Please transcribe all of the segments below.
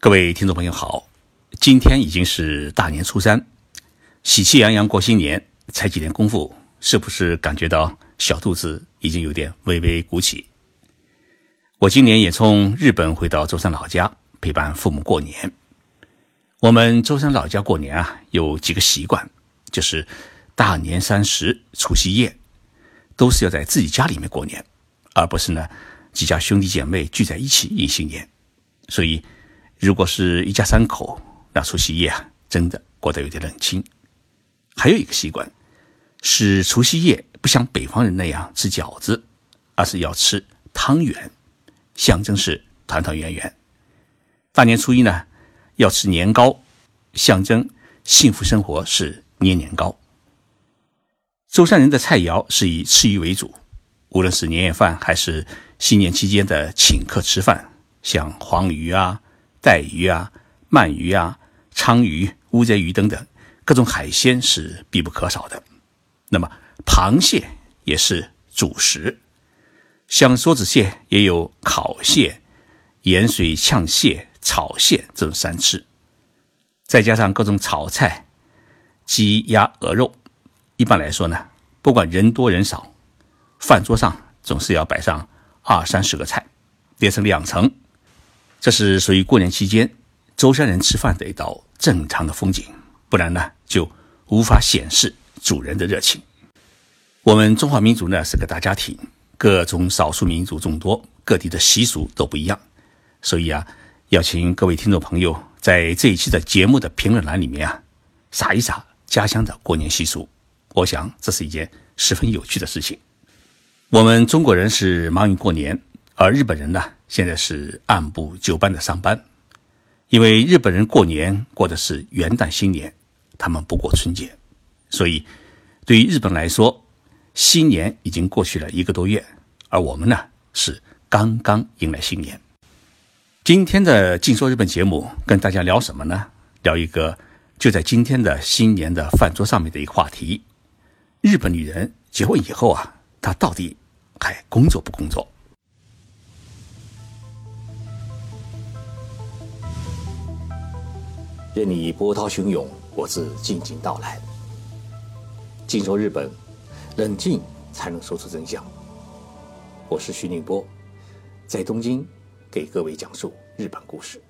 各位听众朋友好，今天已经是大年初三，喜气洋洋过新年，才几天功夫，是不是感觉到小肚子已经有点微微鼓起？我今年也从日本回到舟山老家陪伴父母过年。我们舟山老家过年啊，有几个习惯，就是大年三十、除夕夜都是要在自己家里面过年，而不是呢几家兄弟姐妹聚在一起迎新年，所以。如果是一家三口，那除夕夜啊，真的过得有点冷清。还有一个习惯，是除夕夜不像北方人那样吃饺子，而是要吃汤圆，象征是团团圆圆。大年初一呢，要吃年糕，象征幸福生活是年年高。舟山人的菜肴是以吃鱼为主，无论是年夜饭还是新年期间的请客吃饭，像黄鱼啊。带鱼啊、鳗鱼啊、鲳鱼、乌贼鱼等等各种海鲜是必不可少的。那么螃蟹也是主食，像梭子蟹也有烤蟹、盐水呛蟹、炒蟹这种三吃，再加上各种炒菜、鸡鸭鹅肉。一般来说呢，不管人多人少，饭桌上总是要摆上二三十个菜，叠成两层。这是属于过年期间舟山人吃饭的一道正常的风景，不然呢就无法显示主人的热情。我们中华民族呢是个大家庭，各种少数民族众多，各地的习俗都不一样，所以啊，要请各位听众朋友在这一期的节目的评论栏里面啊，撒一撒家乡的过年习俗。我想这是一件十分有趣的事情。我们中国人是忙于过年，而日本人呢？现在是按部就班的上班，因为日本人过年过的是元旦新年，他们不过春节，所以对于日本来说，新年已经过去了一个多月，而我们呢是刚刚迎来新年。今天的《静说日本》节目跟大家聊什么呢？聊一个就在今天的新年的饭桌上面的一个话题：日本女人结婚以后啊，她到底还工作不工作？任你波涛汹涌，我自静静到来。静说日本，冷静才能说出真相。我是徐宁波，在东京给各位讲述日本故事。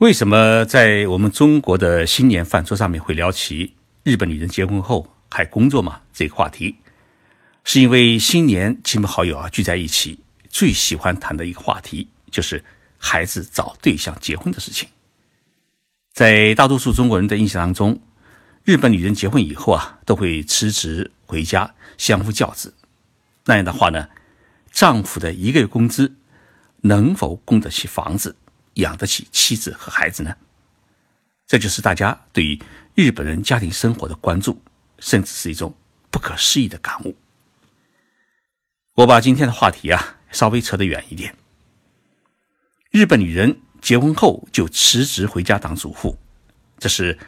为什么在我们中国的新年饭桌上面会聊起日本女人结婚后还工作吗这个话题？是因为新年亲朋好友啊聚在一起，最喜欢谈的一个话题就是孩子找对象结婚的事情。在大多数中国人的印象当中，日本女人结婚以后啊，都会辞职回家相夫教子。那样的话呢，丈夫的一个月工资能否供得起房子，养得起妻子和孩子呢？这就是大家对于日本人家庭生活的关注，甚至是一种不可思议的感悟。我把今天的话题啊稍微扯得远一点，日本女人。结婚后就辞职回家当主妇，这是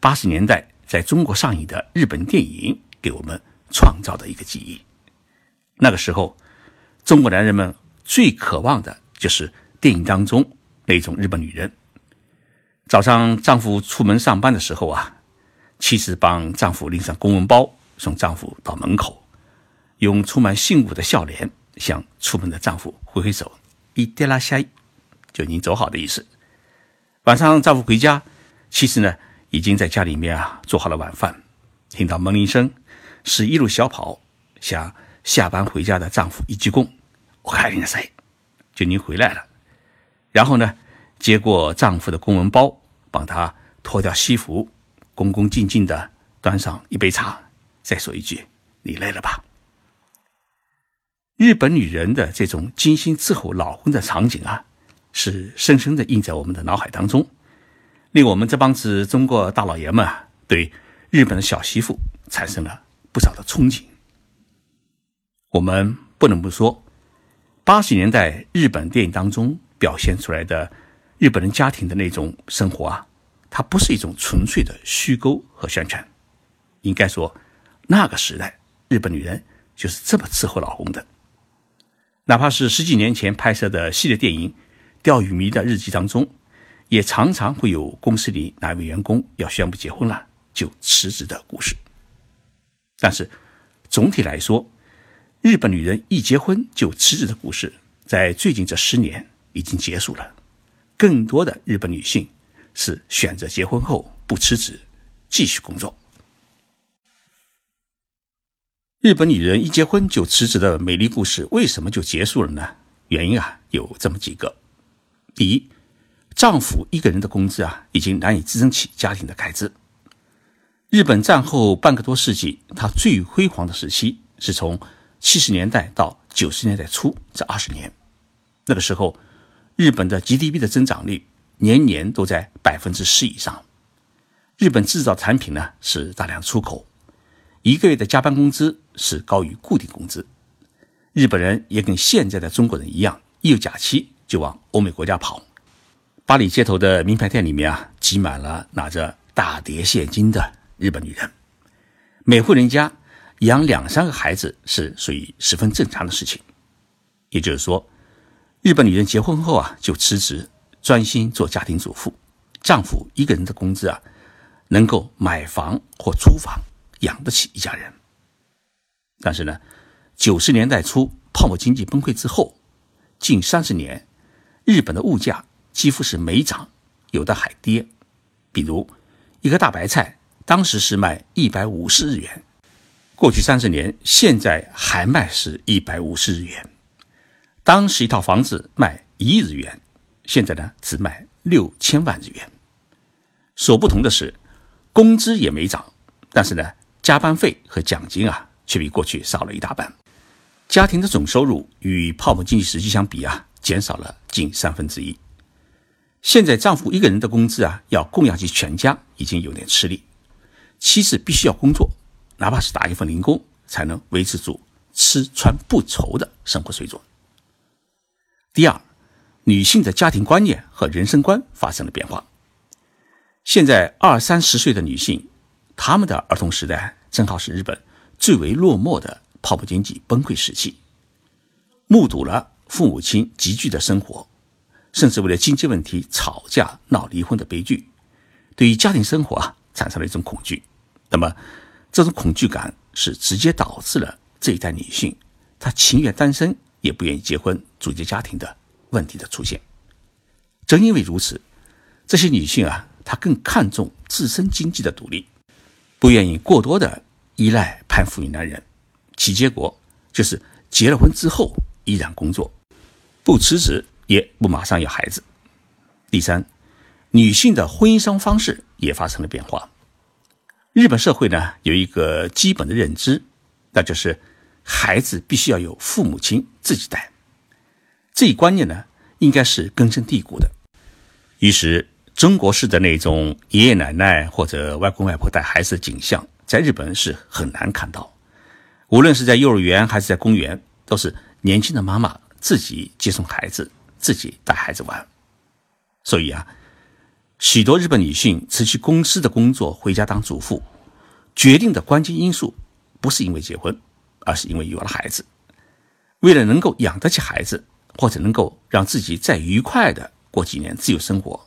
八十年代在中国上映的日本电影给我们创造的一个记忆。那个时候，中国男人们最渴望的就是电影当中那种日本女人。早上丈夫出门上班的时候啊，妻子帮丈夫拎上公文包，送丈夫到门口，用充满幸福的笑脸向出门的丈夫挥挥手，一跌拉下。就您走好的意思。晚上丈夫回家，妻子呢已经在家里面啊做好了晚饭。听到门铃声，是一路小跑向下班回家的丈夫一鞠躬：“我看你谁？就您回来了。”然后呢，接过丈夫的公文包，帮他脱掉西服，恭恭敬敬的端上一杯茶，再说一句：“你累了吧？”日本女人的这种精心伺候老公的场景啊。是深深的印在我们的脑海当中，令我们这帮子中国大老爷们啊，对日本的小媳妇产生了不少的憧憬。我们不能不说，八十年代日本电影当中表现出来的日本人家庭的那种生活啊，它不是一种纯粹的虚构和宣传。应该说，那个时代日本女人就是这么伺候老公的，哪怕是十几年前拍摄的系列电影。钓鱼迷的日记当中，也常常会有公司里哪位员工要宣布结婚了就辞职的故事。但是总体来说，日本女人一结婚就辞职的故事，在最近这十年已经结束了。更多的日本女性是选择结婚后不辞职，继续工作。日本女人一结婚就辞职的美丽故事，为什么就结束了呢？原因啊有这么几个：第一，丈夫一个人的工资啊已经难以支撑起家庭的开支。日本战后半个多世纪，它最辉煌的时期是从七十年代到九十年代初这二十年。那个时候，日本的 GDP 的增长率年年都在百分之十以上。日本制造产品呢是大量出口。一个月的加班工资是高于固定工资，日本人也跟现在的中国人一样，一有假期就往欧美国家跑。巴黎街头的名牌店里面啊，挤满了拿着大叠现金的日本女人。每户人家养两三个孩子是属于十分正常的事情。也就是说，日本女人结婚后啊就辞职，专心做家庭主妇，丈夫一个人的工资啊能够买房或租房。养得起一家人，但是呢，九十年代初泡沫经济崩溃之后，近三十年，日本的物价几乎是没涨，有的还跌。比如，一个大白菜当时是卖一百五十日元，过去三十年现在还卖是一百五十日元；当时一套房子卖一日元，现在呢只卖六千万日元。所不同的是，工资也没涨，但是呢。加班费和奖金啊，却比过去少了一大半。家庭的总收入与泡沫经济时期相比啊，减少了近三分之一。现在丈夫一个人的工资啊，要供养起全家，已经有点吃力。妻子必须要工作，哪怕是打一份零工，才能维持住吃穿不愁的生活水准。第二，女性的家庭观念和人生观发生了变化。现在二三十岁的女性，她们的儿童时代。正好是日本最为落寞的泡沫经济崩溃时期，目睹了父母亲急剧的生活，甚至为了经济问题吵架闹离婚的悲剧，对于家庭生活啊产生了一种恐惧。那么，这种恐惧感是直接导致了这一代女性她情愿单身也不愿意结婚组建家庭的问题的出现。正因为如此，这些女性啊，她更看重自身经济的独立。不愿意过多的依赖攀附于男人，其结果就是结了婚之后依然工作，不辞职也不马上要孩子。第三，女性的婚姻生活方式也发生了变化。日本社会呢有一个基本的认知，那就是孩子必须要有父母亲自己带，这一观念呢应该是根深蒂固的。于是。中国式的那种爷爷奶奶或者外公外婆带孩子的景象，在日本是很难看到。无论是在幼儿园还是在公园，都是年轻的妈妈自己接送孩子，自己带孩子玩。所以啊，许多日本女性辞去公司的工作回家当主妇，决定的关键因素不是因为结婚，而是因为有了孩子。为了能够养得起孩子，或者能够让自己再愉快的过几年自由生活。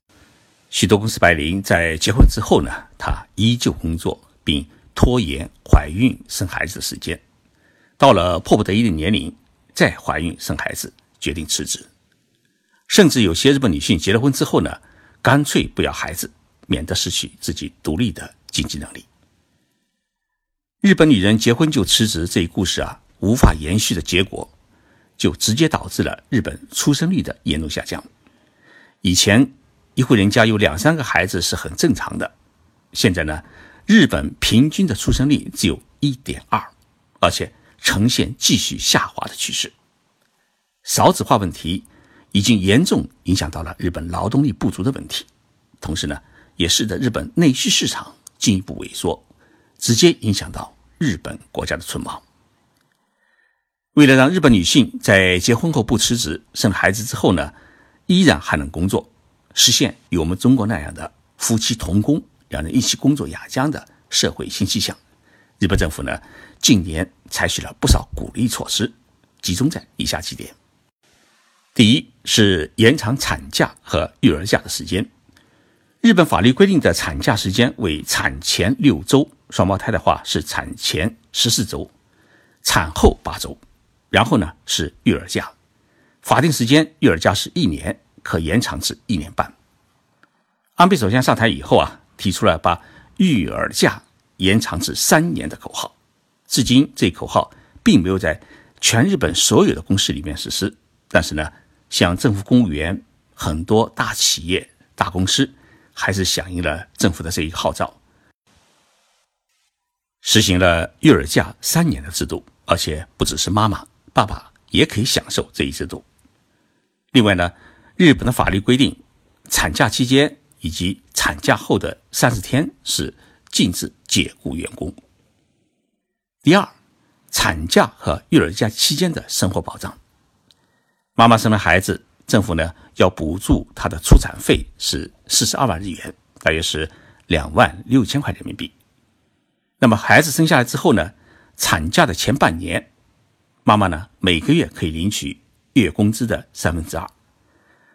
许多公司白领在结婚之后呢，她依旧工作，并拖延怀孕生孩子的时间。到了迫不得已的年龄，再怀孕生孩子，决定辞职。甚至有些日本女性结了婚之后呢，干脆不要孩子，免得失去自己独立的经济能力。日本女人结婚就辞职这一故事啊，无法延续的结果，就直接导致了日本出生率的严重下降。以前。一户人家有两三个孩子是很正常的，现在呢，日本平均的出生率只有一点二，而且呈现继续下滑的趋势。少子化问题已经严重影响到了日本劳动力不足的问题，同时呢，也使得日本内需市场进一步萎缩，直接影响到日本国家的存亡。为了让日本女性在结婚后不辞职，生孩子之后呢，依然还能工作。实现与我们中国那样的夫妻同工、两人一起工作亚江的社会新气象，日本政府呢近年采取了不少鼓励措施，集中在以下几点：第一是延长产假和育儿假的时间，日本法律规定的产假时间为产前六周，双胞胎的话是产前十四周，产后八周，然后呢是育儿假，法定时间育儿假是一年，可延长至一年半。安倍首相上台以后啊，提出了把育儿假延长至三年的口号，至今这口号并没有在全日本所有的公司里面实施，但是呢，像政府公务员、很多大企业、大公司。还是响应了政府的这一号召，实行了育儿假三年的制度，而且不只是妈妈、爸爸也可以享受这一制度。另外呢，日本的法律规定，产假期间以及产假后的三十天是禁止解雇员工。第二，产假和育儿假期间的生活保障，妈妈生了孩子。政府呢要补助她的出产费是四十二万日元，大约是两万六千块人民币。那么孩子生下来之后呢，产假的前半年，妈妈呢每个月可以领取月工资的三分之二。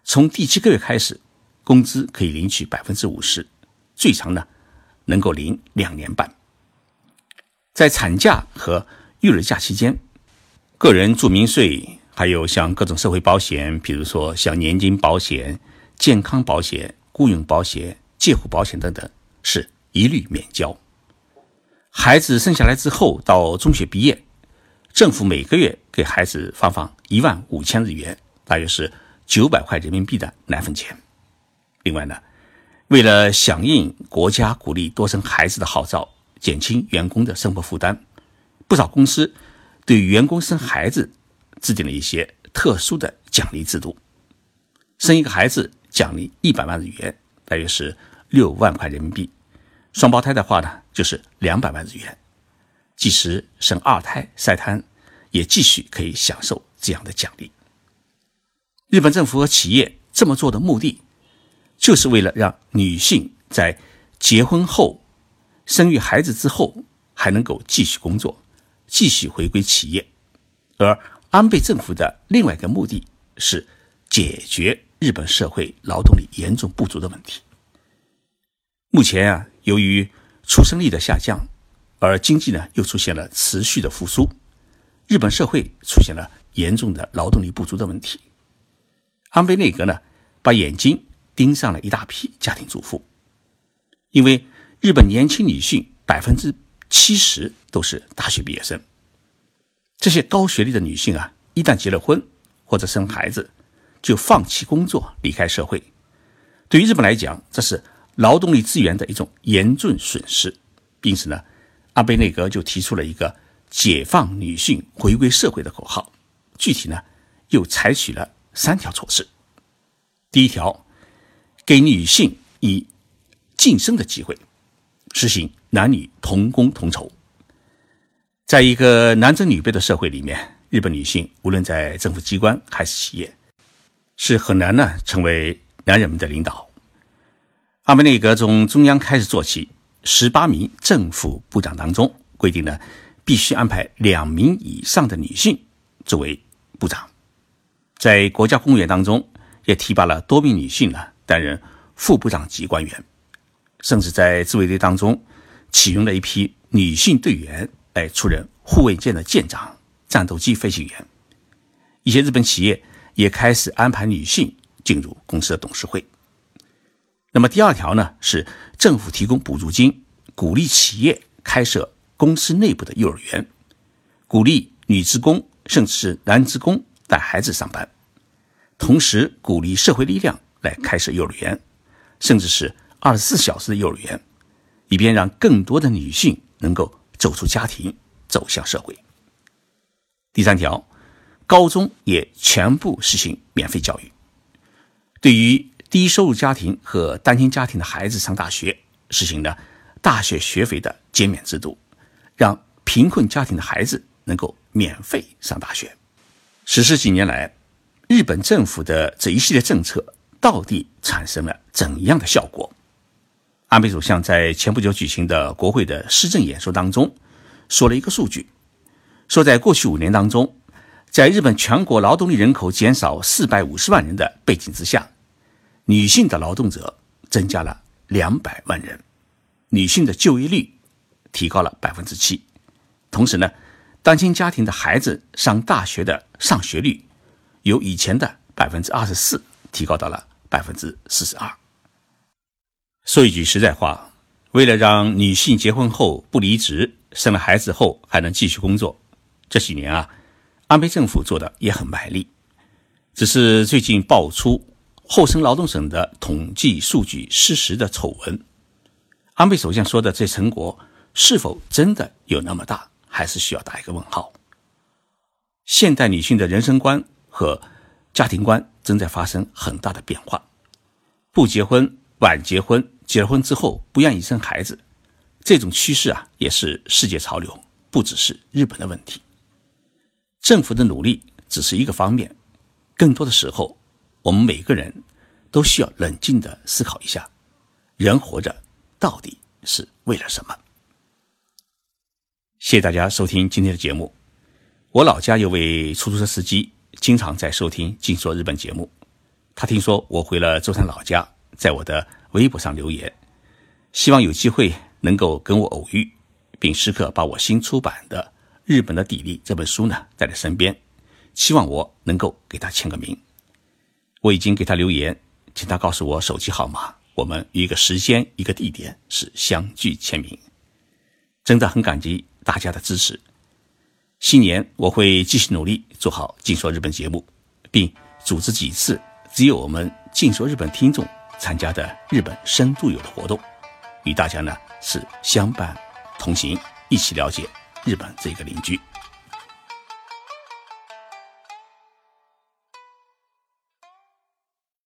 从第七个月开始，工资可以领取百分之五十，最长呢能够领两年半。在产假和育儿假期间，个人住民税。还有像各种社会保险，比如说像年金保险、健康保险、雇佣保险、介护保险等等，是一律免交。孩子生下来之后到中学毕业，政府每个月给孩子发放一万五千日元，大约是九百块人民币的奶粉钱。另外呢，为了响应国家鼓励多生孩子的号召，减轻员工的生活负担，不少公司对员工生孩子。制定了一些特殊的奖励制度，生一个孩子奖励一百万日元，大约是六万块人民币；双胞胎的话呢，就是两百万日元。即使生二胎、三胎，也继续可以享受这样的奖励。日本政府和企业这么做的目的，就是为了让女性在结婚后、生育孩子之后，还能够继续工作，继续回归企业，而。安倍政府的另外一个目的是解决日本社会劳动力严重不足的问题。目前啊，由于出生率的下降，而经济呢又出现了持续的复苏，日本社会出现了严重的劳动力不足的问题。安倍内阁呢，把眼睛盯上了一大批家庭主妇，因为日本年轻女性百分之七十都是大学毕业生。这些高学历的女性啊，一旦结了婚或者生孩子，就放弃工作离开社会。对于日本来讲，这是劳动力资源的一种严重损失。因此呢，安倍内阁就提出了一个“解放女性回归社会”的口号。具体呢，又采取了三条措施。第一条，给女性以晋升的机会，实行男女同工同酬。在一个男尊女卑的社会里面，日本女性无论在政府机关还是企业，是很难呢成为男人们的领导。安倍内阁从中央开始做起，十八名政府部长当中规定呢，必须安排两名以上的女性作为部长。在国家公务员当中，也提拔了多名女性呢担任副部长级官员，甚至在自卫队当中启用了一批女性队员。来出任护卫舰的舰长、战斗机飞行员。一些日本企业也开始安排女性进入公司的董事会。那么第二条呢，是政府提供补助金，鼓励企业开设公司内部的幼儿园，鼓励女职工甚至是男职工带孩子上班，同时鼓励社会力量来开设幼儿园，甚至是二十四小时的幼儿园，以便让更多的女性能够。走出家庭，走向社会。第三条，高中也全部实行免费教育。对于低收入家庭和单亲家庭的孩子上大学，实行了大学学费的减免制度，让贫困家庭的孩子能够免费上大学。实施几年来，日本政府的这一系列政策到底产生了怎样的效果？安倍首相在前不久举行的国会的施政演说当中，说了一个数据，说在过去五年当中，在日本全国劳动力人口减少四百五十万人的背景之下，女性的劳动者增加了两百万人，女性的就业率提高了百分之七，同时呢，单亲家庭的孩子上大学的上学率由以前的百分之二十四提高到了百分之四十二。说一句实在话，为了让女性结婚后不离职，生了孩子后还能继续工作，这几年啊，安倍政府做的也很卖力。只是最近爆出厚生劳动省的统计数据失实的丑闻，安倍首相说的这成果是否真的有那么大，还是需要打一个问号。现代女性的人生观和家庭观正在发生很大的变化，不结婚、晚结婚。结了婚之后不愿意生孩子，这种趋势啊也是世界潮流，不只是日本的问题。政府的努力只是一个方面，更多的时候，我们每个人都需要冷静的思考一下：人活着到底是为了什么？谢谢大家收听今天的节目。我老家有位出租车司机，经常在收听《静说日本》节目。他听说我回了舟山老家，在我的。微博上留言，希望有机会能够跟我偶遇，并时刻把我新出版的《日本的砥砺》这本书呢带在身边，希望我能够给他签个名。我已经给他留言，请他告诉我手机号码，我们一个时间、一个地点是相聚签名。真的很感激大家的支持。新年我会继续努力做好《静说日本》节目，并组织几次只有我们《静说日本》听众。参加的日本深度游的活动，与大家呢是相伴同行，一起了解日本这个邻居。